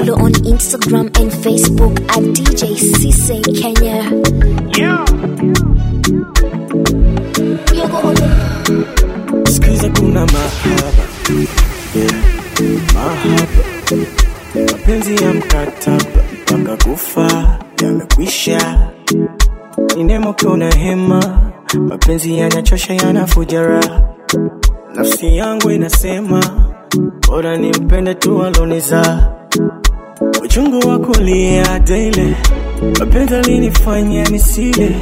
Follow on Instagram and Facebook at DJ Cisse Kenya. Sikiza kuna mahaba yeah. Mapenzi ya mkataba mpaka kufa yamekwisha. Inemo kuna hema, mapenzi yanachosha, yanafuja raha. Nafsi yangu inasema bora nimpende tu aloniza uchungu wa kulia daily, mapenzi alinifanya nisile,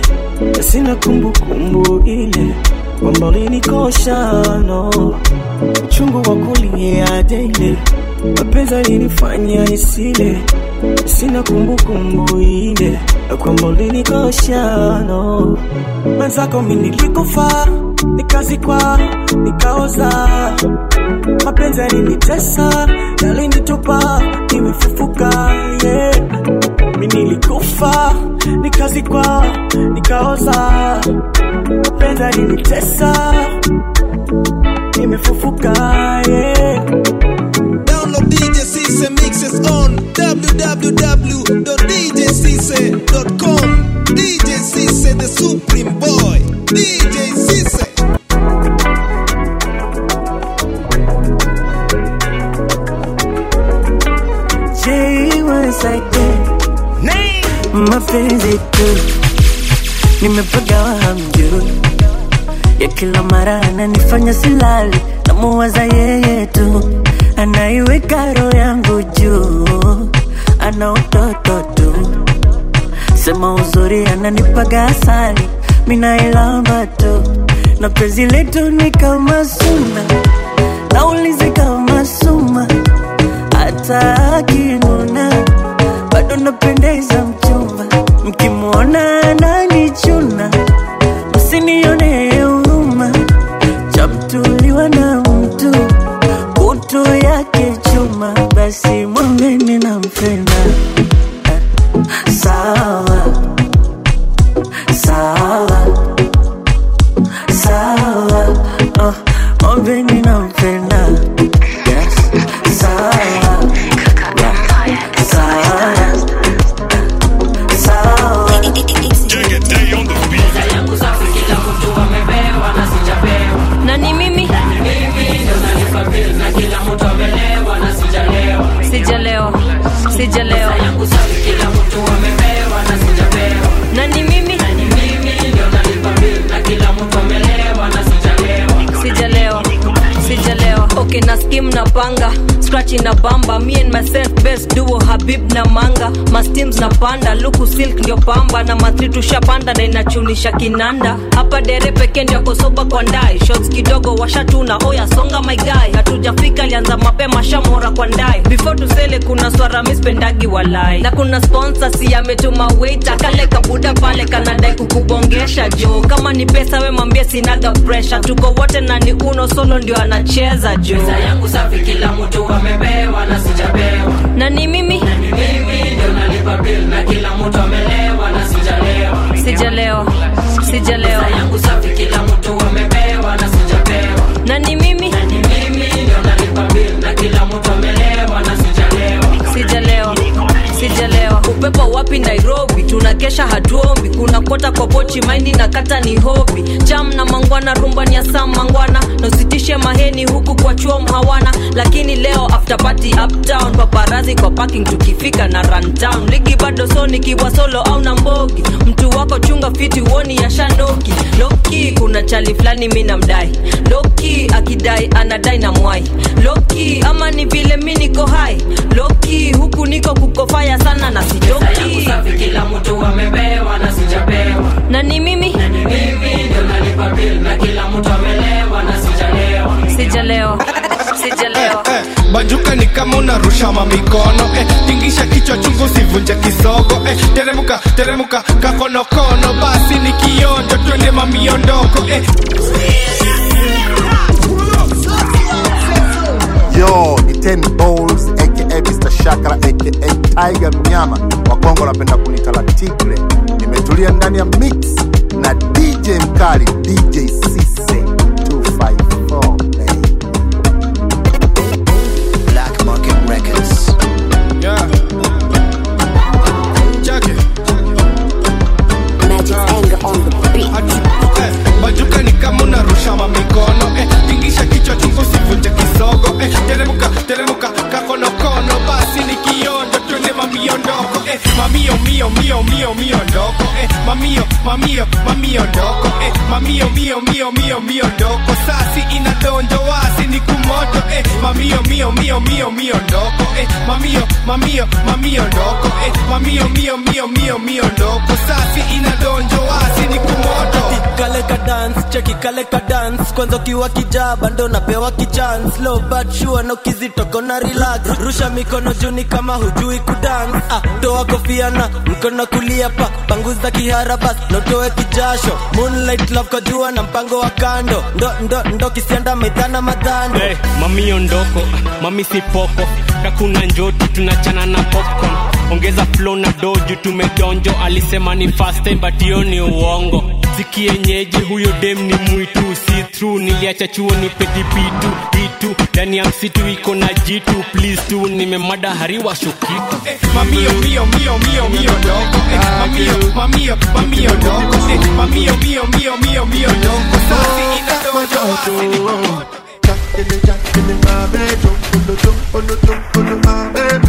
na sina kumbukumbu ile. Kwamba ulinikosha no. Uchungu wa kulia daily, mapenzi alinifanya isile, sina kumbukumbu ile kwamba ulinikosha no. Mwenzako minilikufa nilikufa, nikazikwa, nikaoza mapenzi yalinitesa, yalinitupa, nimefufuka yeah. Mi nikazikwa, nikaoza, mapenzi yalinitesa, nimefufuka yeah. Cisse on www.djcise.com. DJ Cise, the supreme boy. DJ again. Mapenzi tu nimepagawa hamjuu ya kila mara ananifanya silali, namuwaza yeye tu, anaiweka roho yangu juu, ana utoto tu, sema uzuri ananipaga asali, minailamba tu, na penzi letu ni kama suna, naulizi kama suma. Hata akinuna. Bado napendeza mchumba, mkimwona tushapanda na inachunisha kinanda. Hapa dere peke ndio kosoba kwa ndai. Shots kidogo washatuna oya songa my guy. Hatujafika alianza mapema shamora kwa ndai. Before tusele kuna swara mispendagi walai na kuna sponsor si ametuma waiter. Kale kabuda pale kanadai kukubongesha. Jo kama ni pesa we mwambie sinaga pressure. Tuko wote na ni uno solo ndio anacheza jo. Pesa yangu safi, kila mtu amepewa na sijapewa. na ni mimi? Mimi ndio nalipa bill na kila mtu amelewa. na sijalewa. sijalewa yangu safi, kila mtu amepewa na sijapewa. na ni mimi Ni mimi ndio nalipa bill na kila mtu amelewa na sijalewa. sijalewa sijalewa upepo wapi nairobi tunakesha hatuombi. Kuna kota kwa pochi maini na kata ni hobi. Cham na mangwana rumba ni ya mangwana. Nositishe maheni huku kwa chuom hawana. Lakini leo after party uptown paparazi kwa parking tukifika na runtown. Ligi bado soni nikiwa solo au na mbogi. Mtu wako chunga fiti uoni ya loki kuna chali fulani mi namdai loki akidai anadai na mwai. Loki ama ni vile mi niko hai. Loki huku niko kukofaya sana na sijoki. Kila mtu amepewa na sijapewa. na ni mimi Ni mimi ndio nalipa bill na kila mtu amelewa na sijalewa. sijalewa sijalewa Eh, banjuka ni kama unarusha mamikono eh, tingisha kichwa chungu sivunje kisogo eh, teremuka teremuka kakonokono basi ni kionjo twende mamiondoko eh. Yo, ni 10 Balls aka Mr. Shakara aka Tiger Mnyama wa Kongo, napenda kunita la Tigre. Nimetulia ndani ya mix na DJ mkali DJ mamio cheki ka dance. Kwanza ukiwa kijaba ndo napewa kichance. Low but sure no kizitoko na relax. Rusha mikono juni kama hujui kudance ah toa kofia na mkono kulia pa. Panguza kihara bas notoe kijasho. Moonlight love kwa jua na mpango wa kando. Ndo ndo ndo kisianda maidhana madhando. Hey, mami ondoko mami sipoko. Kakuna njoti tunachana na popcorn ongeza flow na doju tumedonjo alisema ni fast time but hiyo ni uongo sikienyeji huyo dem ni mwitu si true niliacha chuo ni pedipitu itu ndani ya msitu iko na jitu please tu nimemada hariwa shukitu eh mamio mio mio mio mio ndoko eh mamio mamio mamio ndoko eh mamio mio mio mio mio ndoko sasi inadonjo wasi ni kumoto That's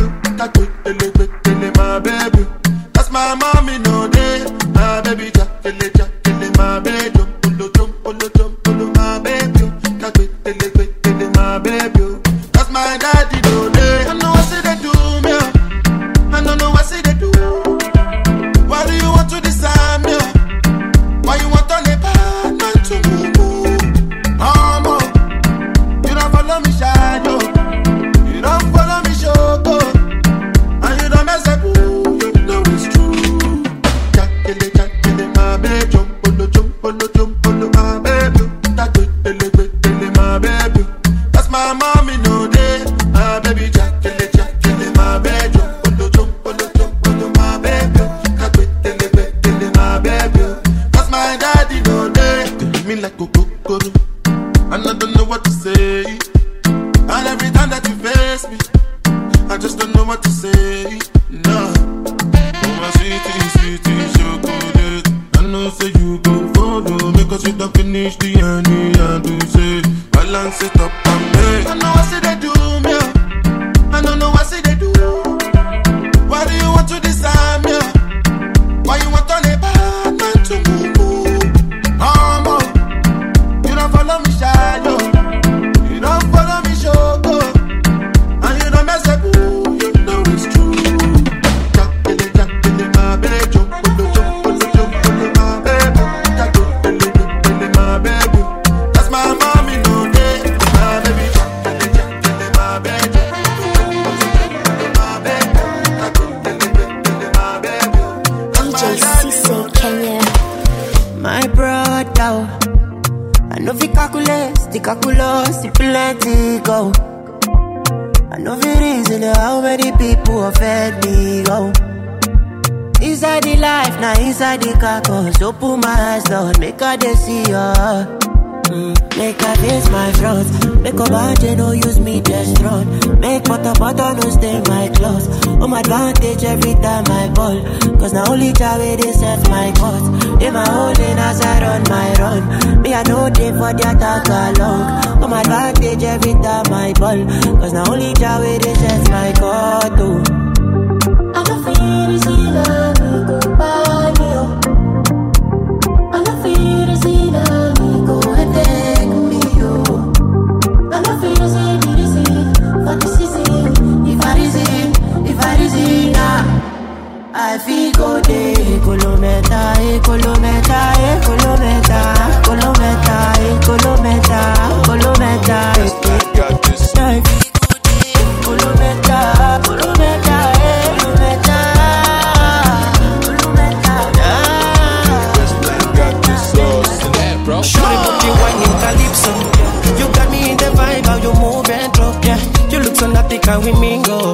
I know fi reason how many people offend me go. Inside the life, now inside the car. carcass. Open my eyes, Lord, make I see ya. Make I face my front. Make a bad no use me just run. Make butter butter no stay my clothes. Home advantage every time I ball. Cause now only way they set my court. In my lane as I run my run. Me I know they for the attack along. Home advantage every time I ball. Cause now only way they set my court. Oh. I don't feel easy, love me go Eh, eh, kolometa, kolometa, eh, kolometa, kolometa, kolometa, kolometa, kolometa, kolometa, whining calypso. You got me in the vibe, how you move and yeah. You look so naughty, can we mingle?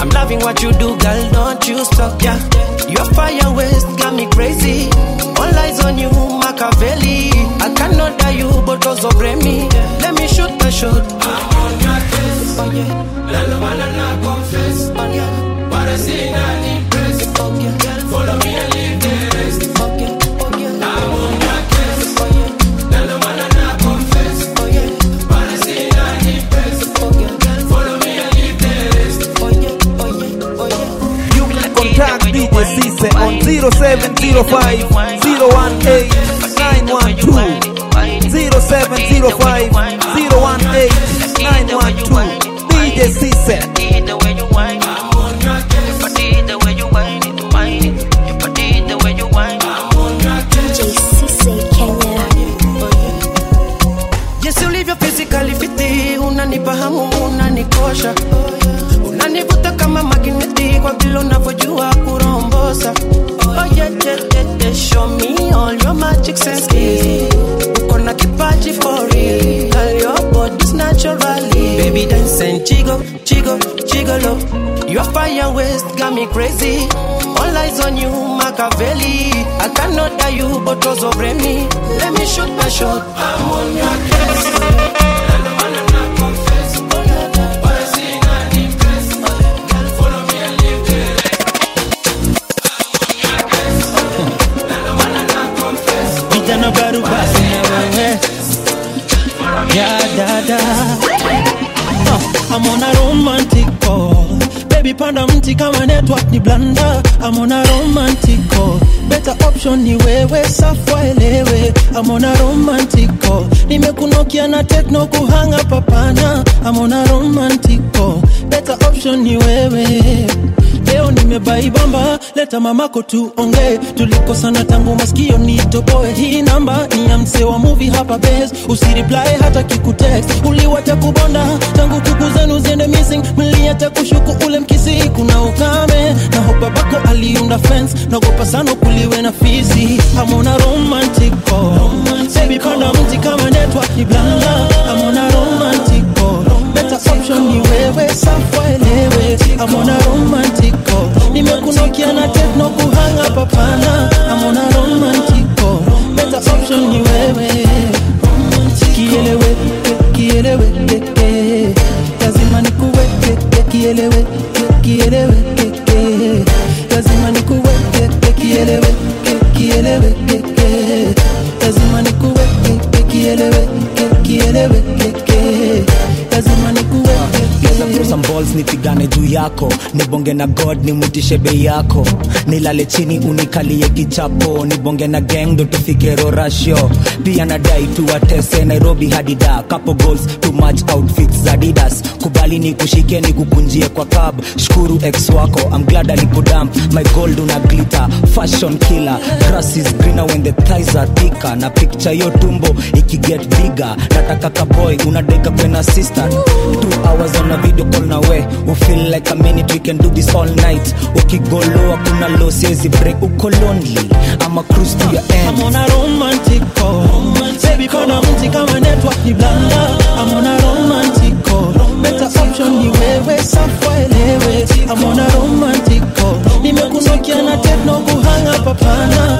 I'm loving what you do, girl, don't you stop, yeah. Your fire waste got me crazy. All eyes on you, Machiavelli. I cannot die you, but also blame me. Let me shoot the shot. I'm on your case, oh yeah. Lalo banana confess, oh yeah. Parecida impress, oh yeah. Follow me 0705 018 912. 0705 018 912. DJ Sisse. Chigo, chigo, chigolo. Your fire waist got me crazy. All eyes on you, Machiavelli. I cannot die you, but also me. Let me shoot my shot. I'm on your case. Baby panda mti kama network ni blanda amona on a romantic call better option ni wewe safwa elewe amona on a romantic call nimekunokia na tekno kuhanga papana. Amona on a romantic call better option ni wewe. Leo nimebaibamba leta mamako tuongee. Tulikosana tangu masikio nitoboe hii namba ni ya msee wa muvi hapa bes usiriplae hata kikutext. Uliwacha kubonda tangu kuku zenu ziende missing mliacha kushuku ule mkizi kuna ukame. Na hopa bako aliunda fence nagopa sana kuliwe na fizi. Amona romantic call baby panda mti kama network ni blanda. Amona romantic better option ni wewe safwa elewe. Amona romantic nimekunokia na tekno kuhanga papana nipigane juu yako nibonge na god nimutishe bei yako. Nilale chini unikalie kichapo nibonge na gang ndo tufike rorasho pia nadai tuwatese nairobi hadida couple goals too much outfits za kubali ni kushike ni kukunjie kwa cab shukuru ex wako I'm glad alipodamp my gold una glitter fashion killer. Grass is greener when the thighs are thicker. Na picture yo tumbo ikiget bigger. Nataka kaboy unadeka kwena sister. Two hours on a video call na we. We feel like a minute we can do this all night. Ukigoloa kuna lo break uko lonely. Ama cruise to your end. I'm on a romantic call Baby kona mti kama network I'm on a romantic call. Better option ni wewe safwa elewe. I'm on a romantic call. Nimekunokia na techno kuhanga papana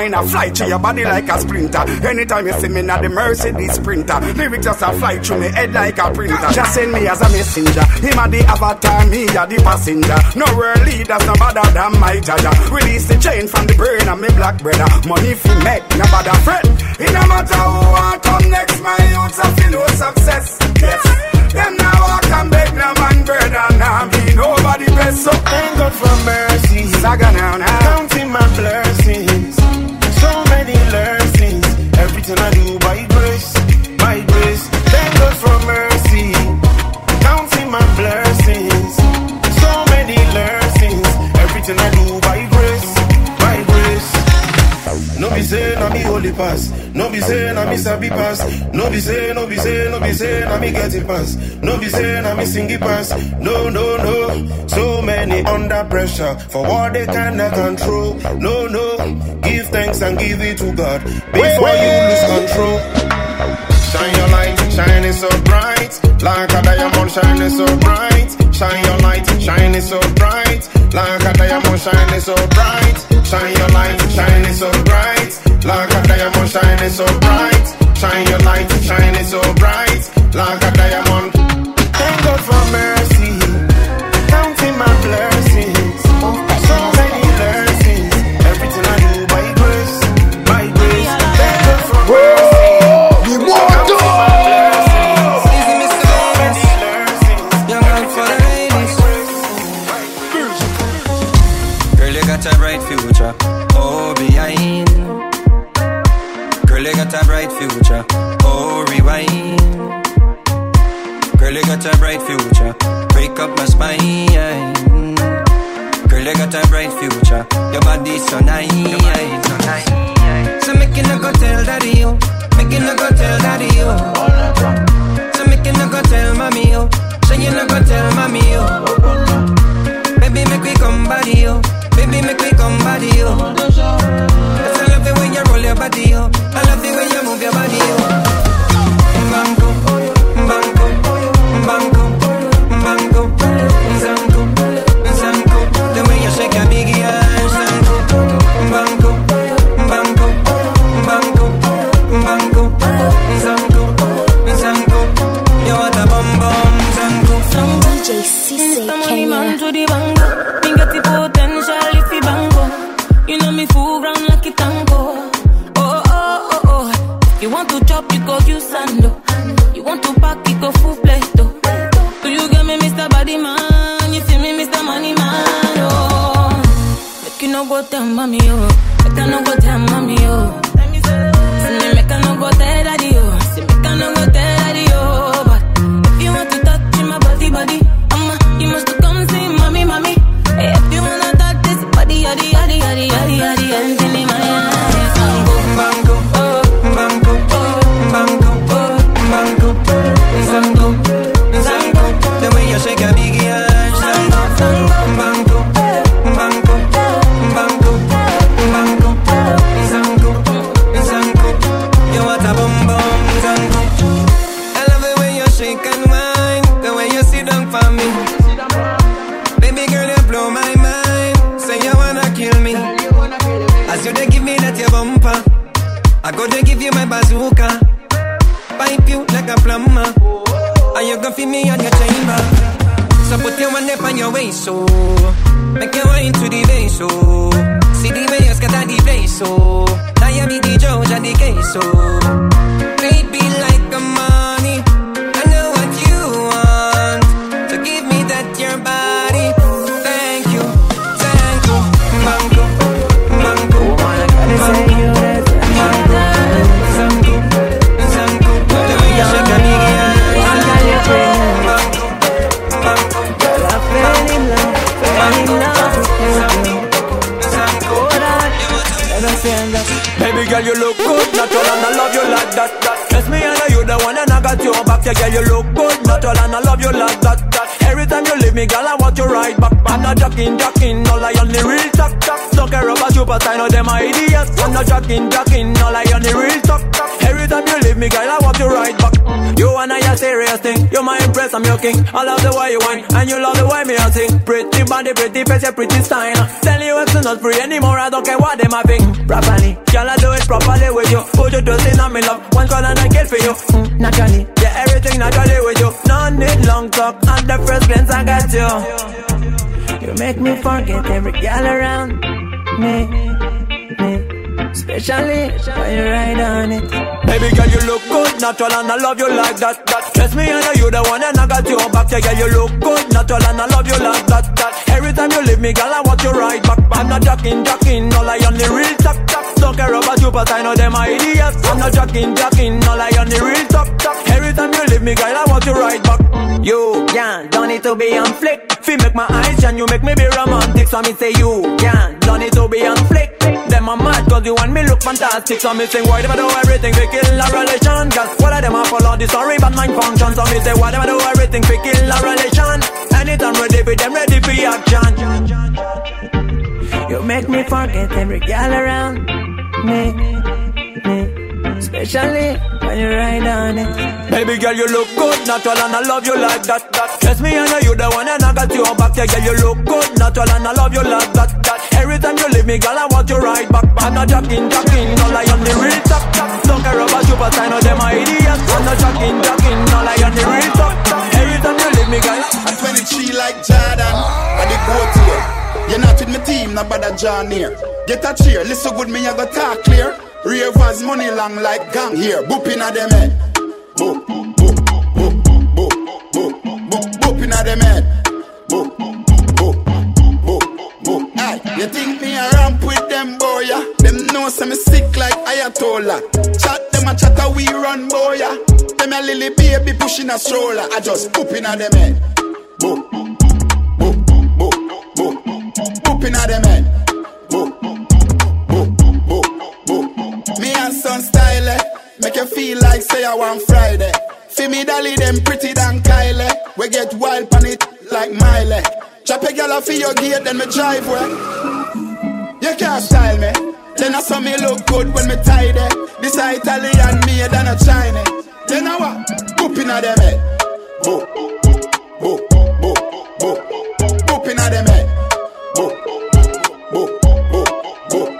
Mind a fly to your body like a sprinter. Anytime you see me na the Mercedes sprinter, lyrics just a fly through me head like a printer. Just send me as a messenger. Him a the avatar, me a the passenger. No world leaders no better than my jaja. Release the chain from the brain of me black brother. Money fi make, no bother fret. It no matter who want come next, my youths a feel no success. Yes. Them now walk and beg no man and now be nobody best. So Thank God for mercy. Saga now now. Counting my blessings. Everything I do pass. No be say na me sabi pass. No be say, no be say, no be say na me get it pass. No be say na me sing pass. No, no, no. So many under pressure for what they cannot control. No, no. Give thanks and give it to God before you lose control. Shine your light, shining so bright, like a diamond shining so bright. Shine your light, shining so bright, like a diamond shining so bright. Shine your light, shining so bright, like a diamond shining so bright. Shine your light, shining so bright, like a diamond. Got a bright future. Break up my spine. Girl, you got a bright future. Your body's so nice. So make you no go tell daddy you. Make you no go tell daddy you. So make you no go tell mommy you. So you no go tell mommy you. Baby, make we come body yo. Baby, make we come body yo. Cause I love the way you roll your body yo. I love the way you move your body yo. The place, so now you be the judge girl, you look good, natural, and I love you like that. Bless me, I know you the one, and I got your back. Yeah, girl, you look good, natural, and I love you like that. Every time you leave me, girl, I want you right back. I'm not joking, joking, all I only real talk, talk. Don't care about you, but I know them are idiots. I'm not joking, joking, all I only real talk. Every time you leave me, girl, I want you right back. You and I a serious thing. You're my impress, I'm your king. I love the way you whine, and you love the way me I sing. Pretty body, pretty face, you're pretty style. Tell you it's not free anymore. I don't care what them a think. Properly, girl, I do it properly with you. Put your trust in on me love. One call and I get for you. Mm, naturally, yeah, everything naturally with you. No need long talk. On the first glance, I got you. You make me forget every girl around me. me. Especially when you ride on it. Baby girl, you look good, natural, and I love you like that. that. Trust me, I know you the one, and I got your back. Yeah, girl, you look good, natural, and I love you like that. that. Every time you leave me, girl, I want you right back. I'm not jacking, jacking, all I only real talk, talk. Don't care about you, but I know them idiots. I'm not jacking, jacking, all I only real talk, talk. Every time you leave me, girl, I want you right back. You, yeah, don't need to be on flick. Feel make my eyes shine, you make me be romantic. So I me say you, yeah, need to be on flick. Them a mad cause you want me look fantastic. So me sing why them a do everything we kill a relation. Cause what of them a follow the story but mind function. So me say why them a do everything we kill a relation. Anytime ready for them ready for action. You make me forget every girl around me, me. Especially when you ride on it. Baby girl, you look good, natural, and I love you like that. that. Trust me, I know you the one, and I got you back. Yeah, girl, you look good, natural, and I love you like that. that. Every time you leave me, girl, I want you right back. I'm not jacking, jacking, all I on the real top. Don't care about you, but I know them are idiots. I'm not jacking, jacking, all I on the real top. Every time you leave me, girl, I'm 23 like Jordan, I the go to you. You're not with my team, no bother John here. Get a cheer, listen good, me I go talk clear. Ravers money long like gang here, boop inna them head. Boop, boop, boop, boop, boop, boop, boop, boop inna them head. Boop, boop, boop, you think me a ramp with them boy? Yeah? Them know say me sick like Ayatollah. Chat them a chat a we run boy. Yeah? Them a lily baby pushing a stroller. I just boop inna them head. Boop, boop, boop, boop, boop, boop inna them head. Boop, boop, boop, boop. Me and son style eh? Make you feel like say I want Friday Feel me dolly them pretty than Kylie We get wild on it like Miley Chop a gal for your gate then me drive way You can't style me Then I saw me look good when me tidy This a Italian made than a Chinese Then I what? Boop inna them head Boop, boop, boop, boop Boop inna them head Boop, boop, boop, boop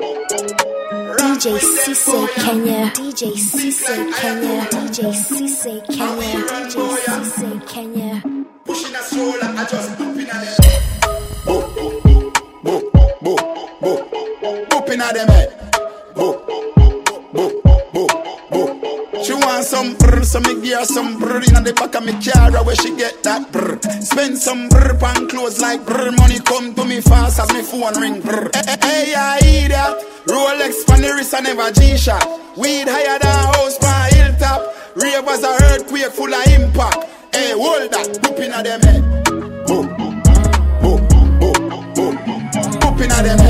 DJ Sisse Kenya. DJ Sisse Kenya. DJ Sisse Kenya. DJ Sisse Kenya. Where she get that brr. Spend some brr on clothes like brr. Money come to me fast as me phone ring brr. Eh, eh, eh, hey, hey, I hear that Rolex on the wrist, I never G-Shot. Weed higher than house pan hilltop. Ravers a earthquake full of impact. Hey, hold that, boop inna them head. Boop, boop, boop, boop Boop inna them head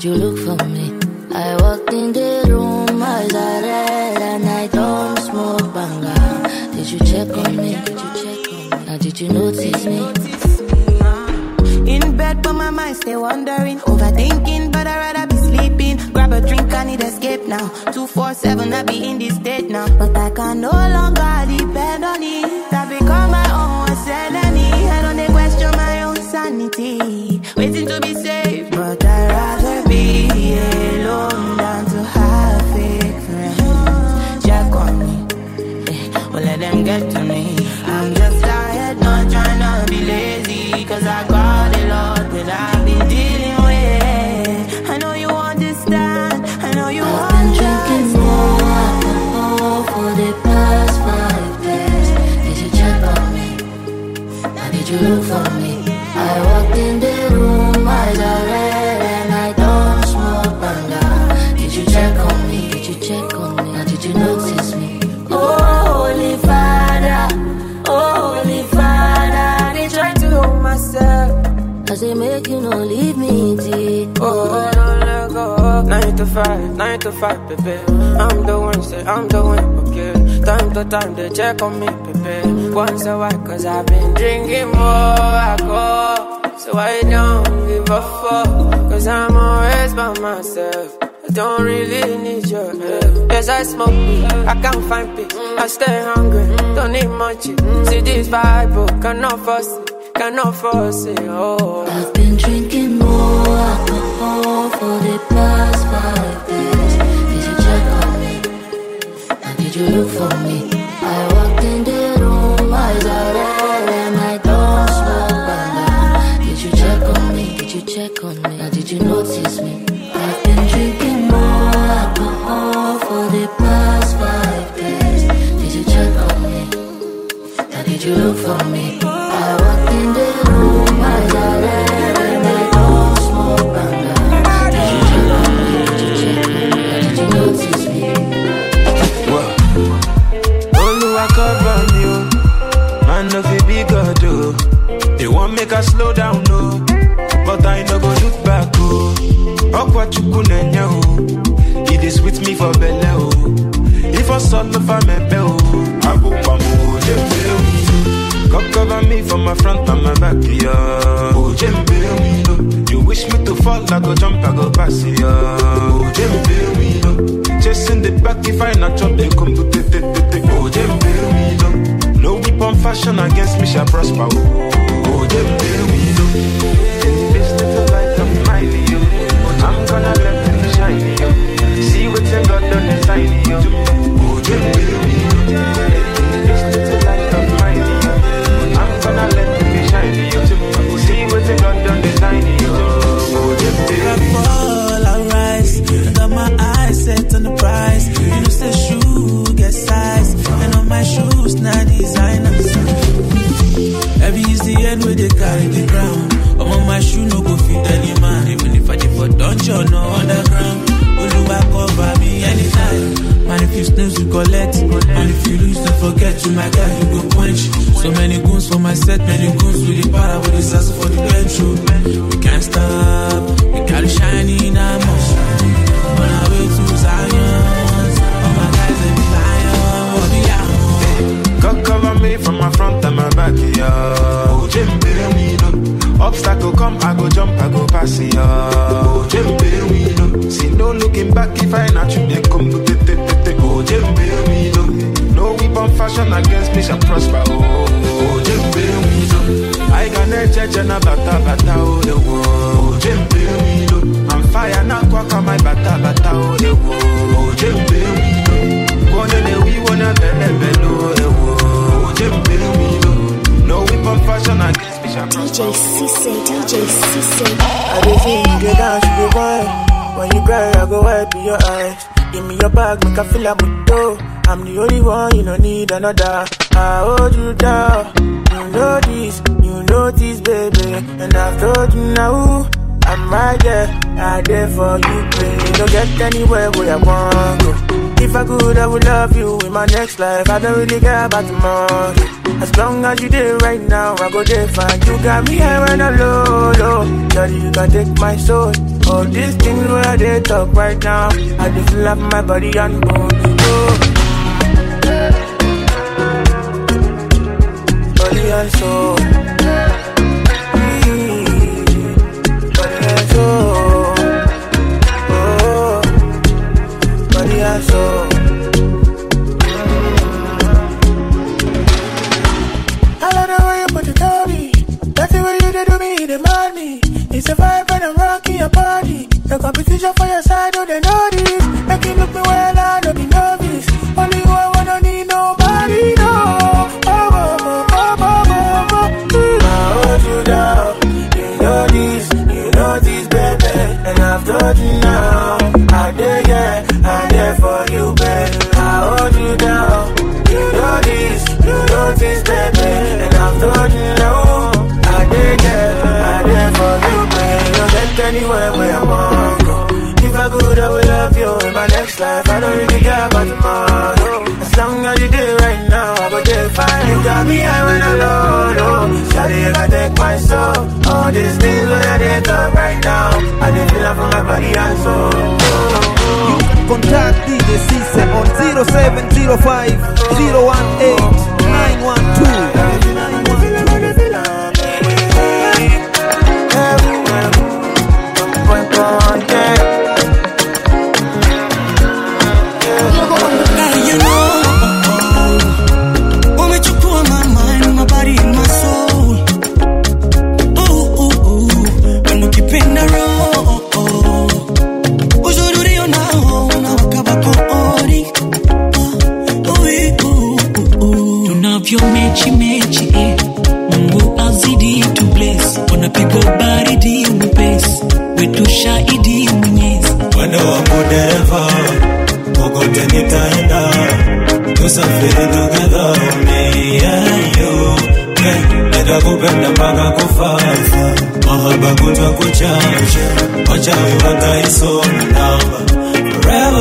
did you look for me? I walked in the room, eyes are red, and I don't smoke banga. Did you check on me? Did you check on me? Now did you notice me? In bed, but my mind stay wandering. Overthinking, but I'd rather be sleeping. Grab a drink, I need escape now. 247, I be in this state now. But I can no longer depend on it. I become my own enemy. I don't question my own sanity. Waiting to be saved, it, cannot force eh, it. Oh, I've been drinking jump, I go jump, I go pass it Oh, jembe we. See no looking back if I not you, they come to te te te Oh, jembe we. No weapon fashion against me shall prosper. Oh, jembe we know. I got a judge and a bata bata oh the world. Oh, jembe we. I'm fire now, quack on my bata bata oh the world. Oh, jembe we know. Gonna oh, the we wanna bele belo oh, jembe we know. No weapon fashion against DJ Sisse, DJ Sisse. I dey feel you dey dance, you be wine. When you cry, I go wipe your eyes. Give me your bag, make I feel a butto. I'm the only one, you don't need another. I hold you down. You know this, you know this, baby. And I've told you now. I'm right there, I there for you, baby. Don't get anywhere where I want to. If I could, I would love you in my next life. I don't really care about tomorrow. As long as you there right now, I go there fine. You got me here when I low, low. Daddy, you can take my soul. All these things where they talk right now, I just love my body and bone. Body and soul. Competition for your side, oh, they know. 05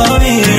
for me.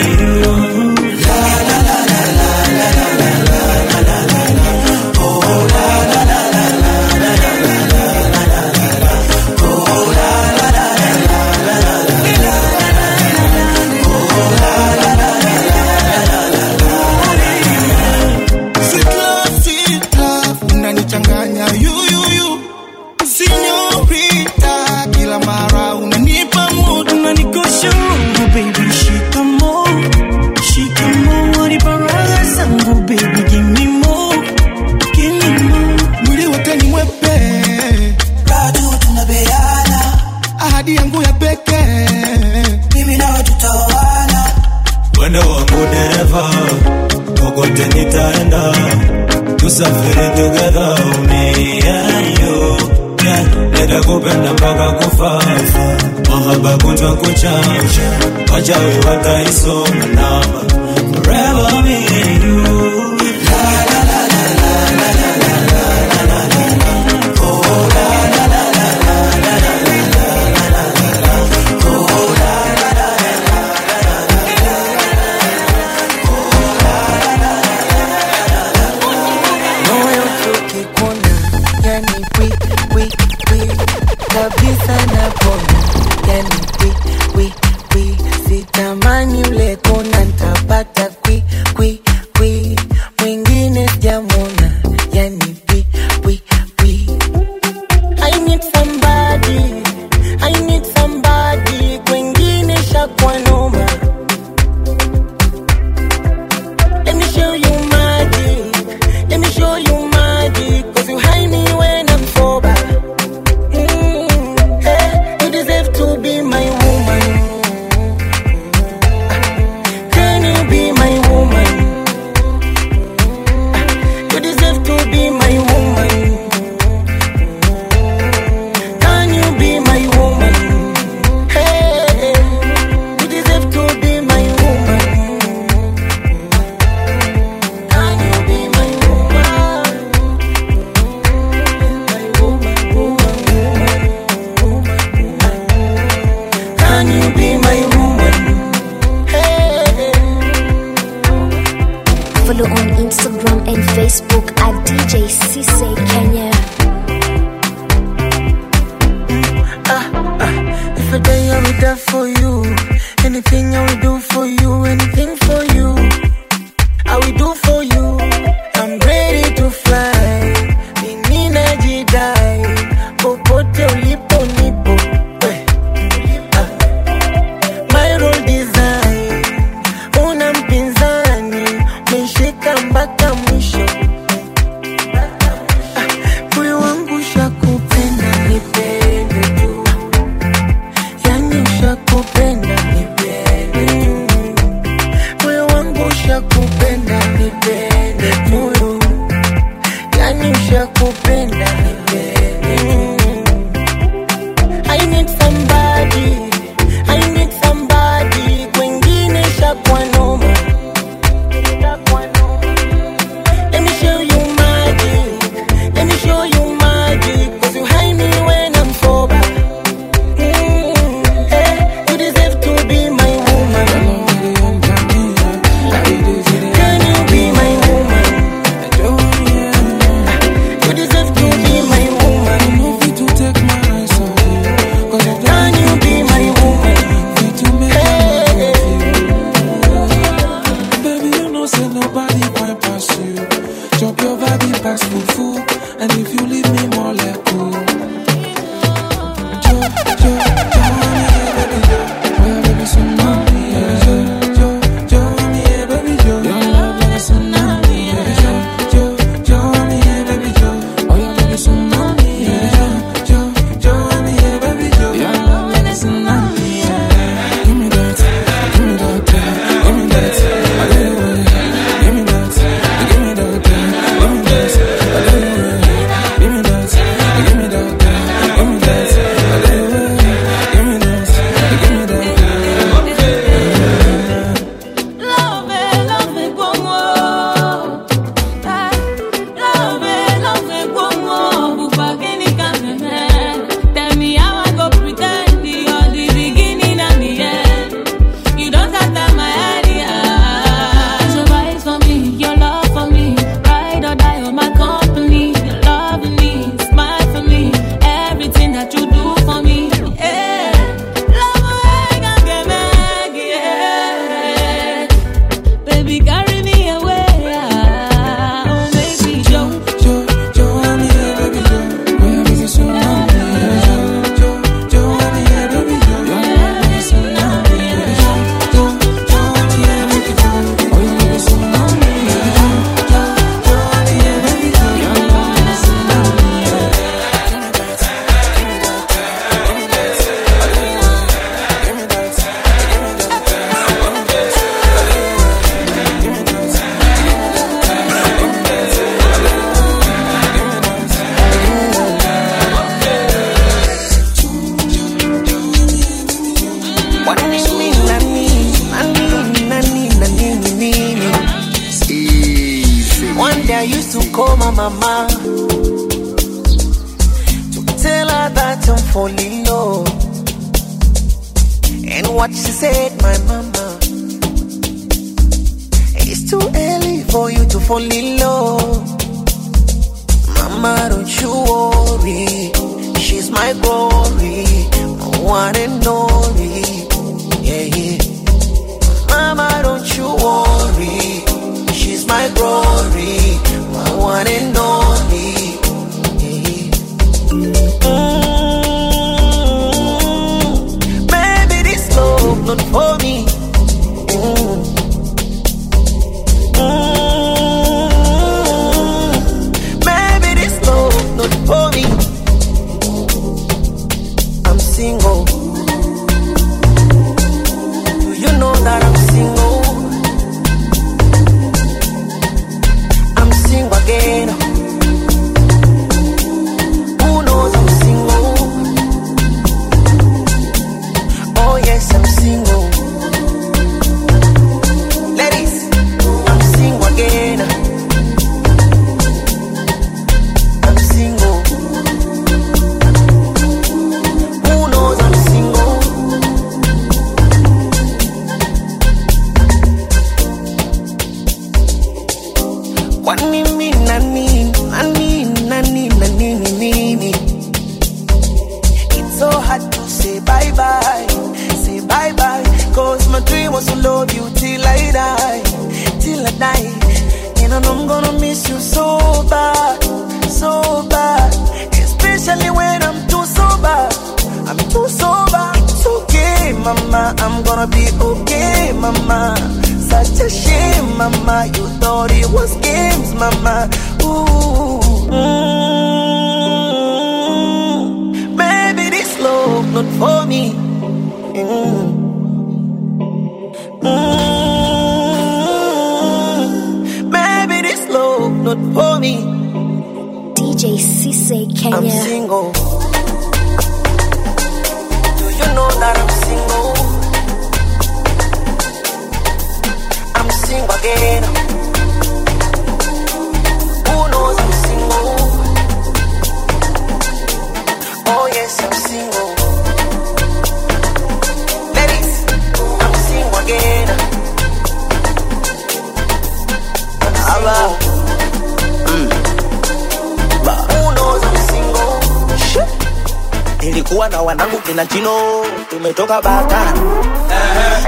Na chino tumetoka batani.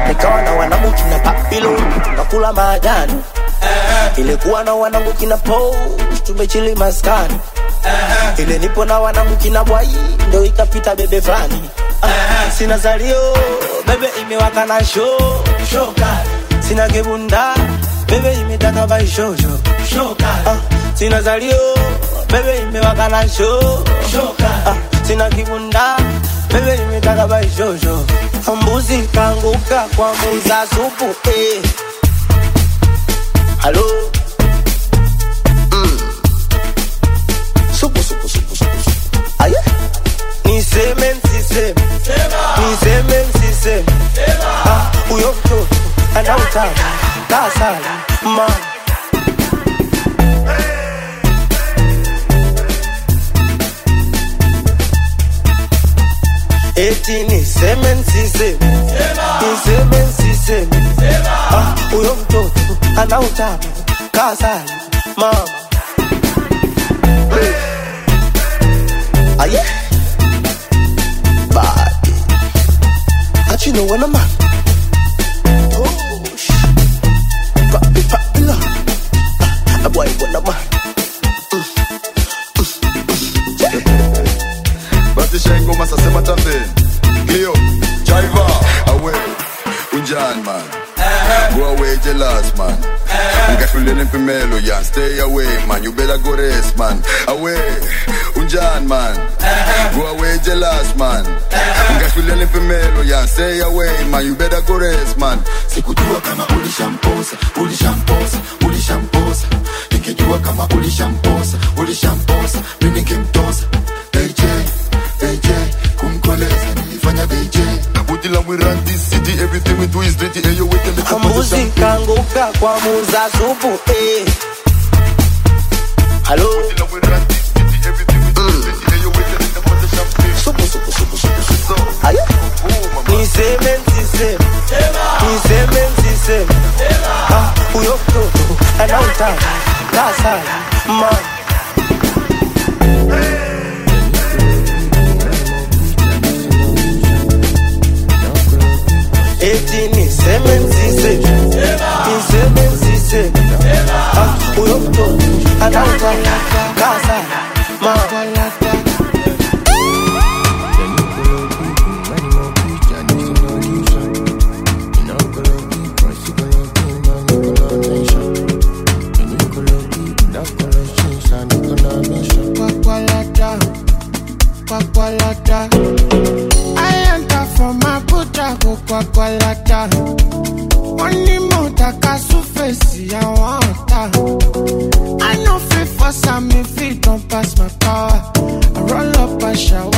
Nikawa na wanangu kina papilo nakula majani. Ilikuwa na wanangu kina po tumechili maskani. Ile nipo na wanangu kina bwai ndo ikapita bebe fulani sina zalio bebe imewaka na sho shoka. Sina kibunda bebe imetaka baishosho shoka. Ah, sina zalio bebe imewaka na sho shoka. Ah, sina kibunda bebe imetaka baishosho mbuzi kanguka kwa muza supu eh. halo mm. supu supu supu supu aye. Niseme nsiseme niseme ah, huyo mtoto ana utamu kaa sana mama eti niseme nsiseme ah, huyo mtoto ana utamu kaa sana mama. Aye body But you know when I'm Ngashulele mpimelo yan Stay away man, you better go rest man. Away, unjan man? Go away jealous man. Ngashulele mpimelo yan Stay away man, you better go rest man. Sikujua kama ulishamposa ulishamposa ulishamposa. Nikijua kama ulishamposa ulishamposa. Mimi nikimtosa AJ AJ kumkoleza. Nilifanya Budi we run this city, everything we do is dirty. Hey, yo, wait till. Muzika nguka kwa muza zupu, eh. Hello. Budi la we run this city, everything we do is mm. dirty. Hey, yo, wait till the composition. Supu, supu, supu, supu, supu. Aya. Oh, Niseme, Ah, uyo. That's how, man. Hey. Etini semen size Mi semen size Az uyoktu àgbàlagbà wọ́n ní mọ̀tàkà súfèsì àwọn ọ̀tá. I no fit force am, if it don pass my power. I run up and shower.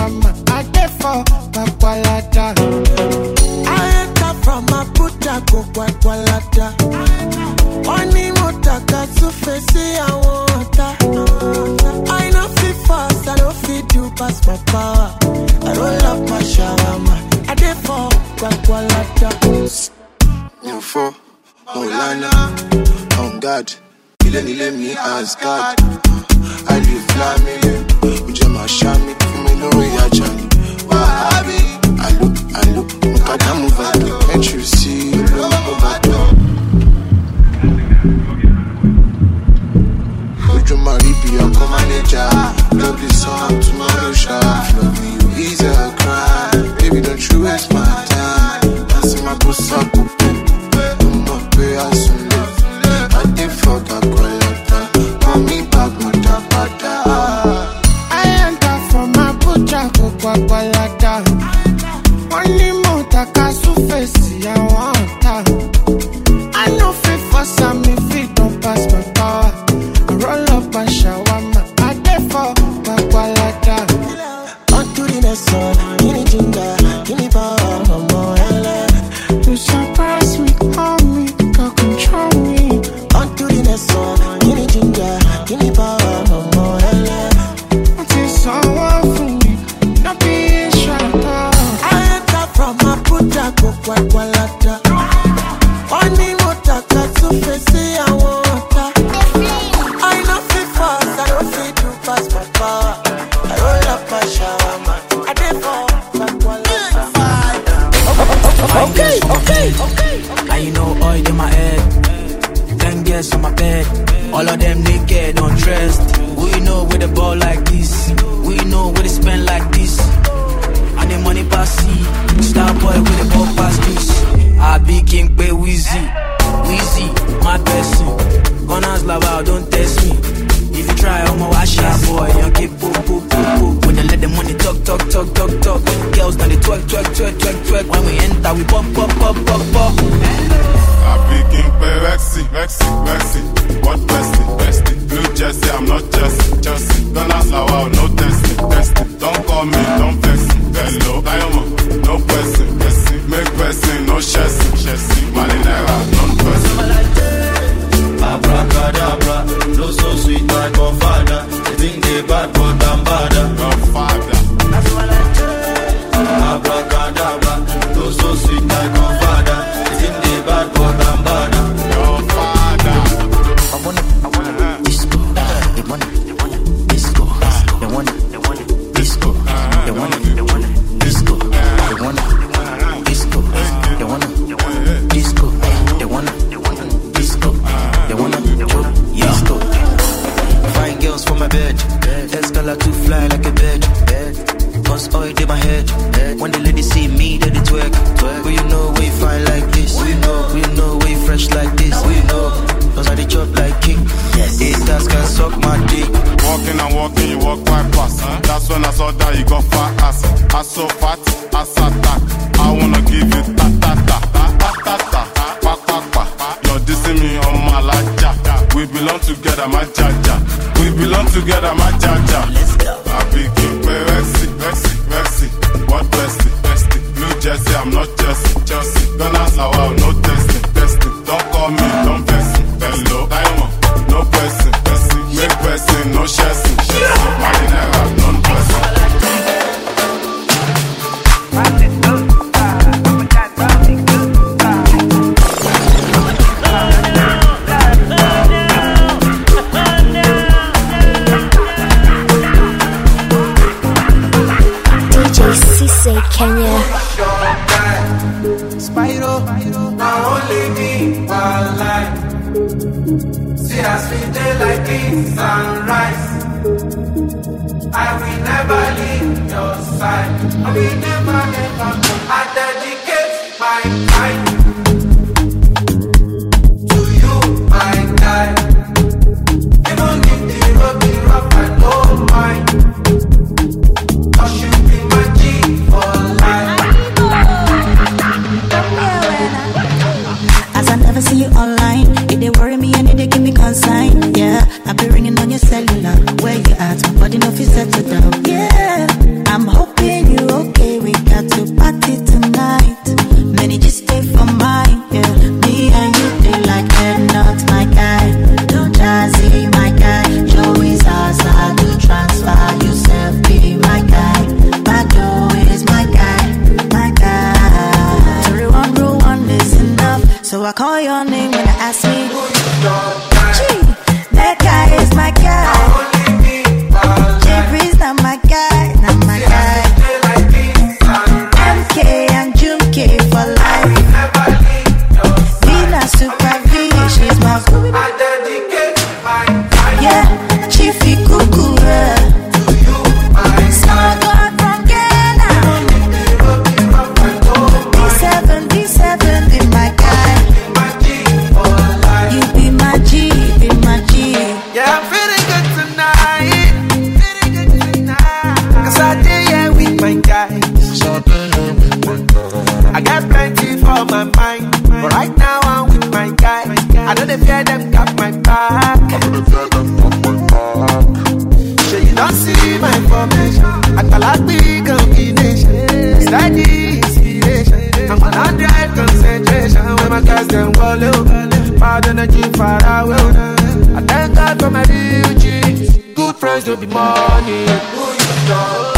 Sometimes don't be money.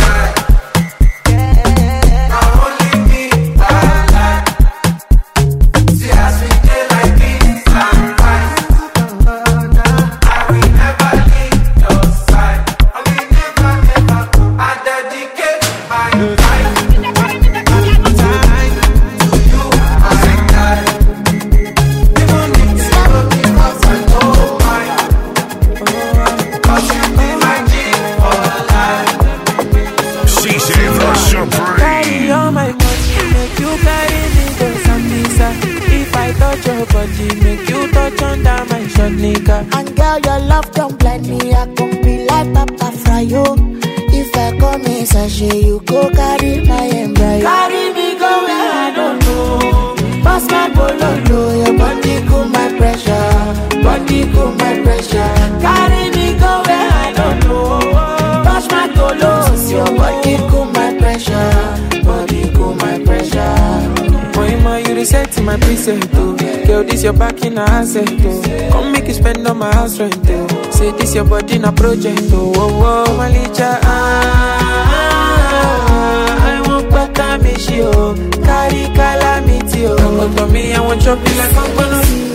your back in a asset, oh. Come make you spend on my house rent, oh. Say this your body in a project, oh. Oh, oh, Malija, ah, ah, ah, I won't pata me, she, oh. Carry calamity, oh. Come to me, I won't drop you like I'm gonna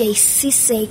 JCC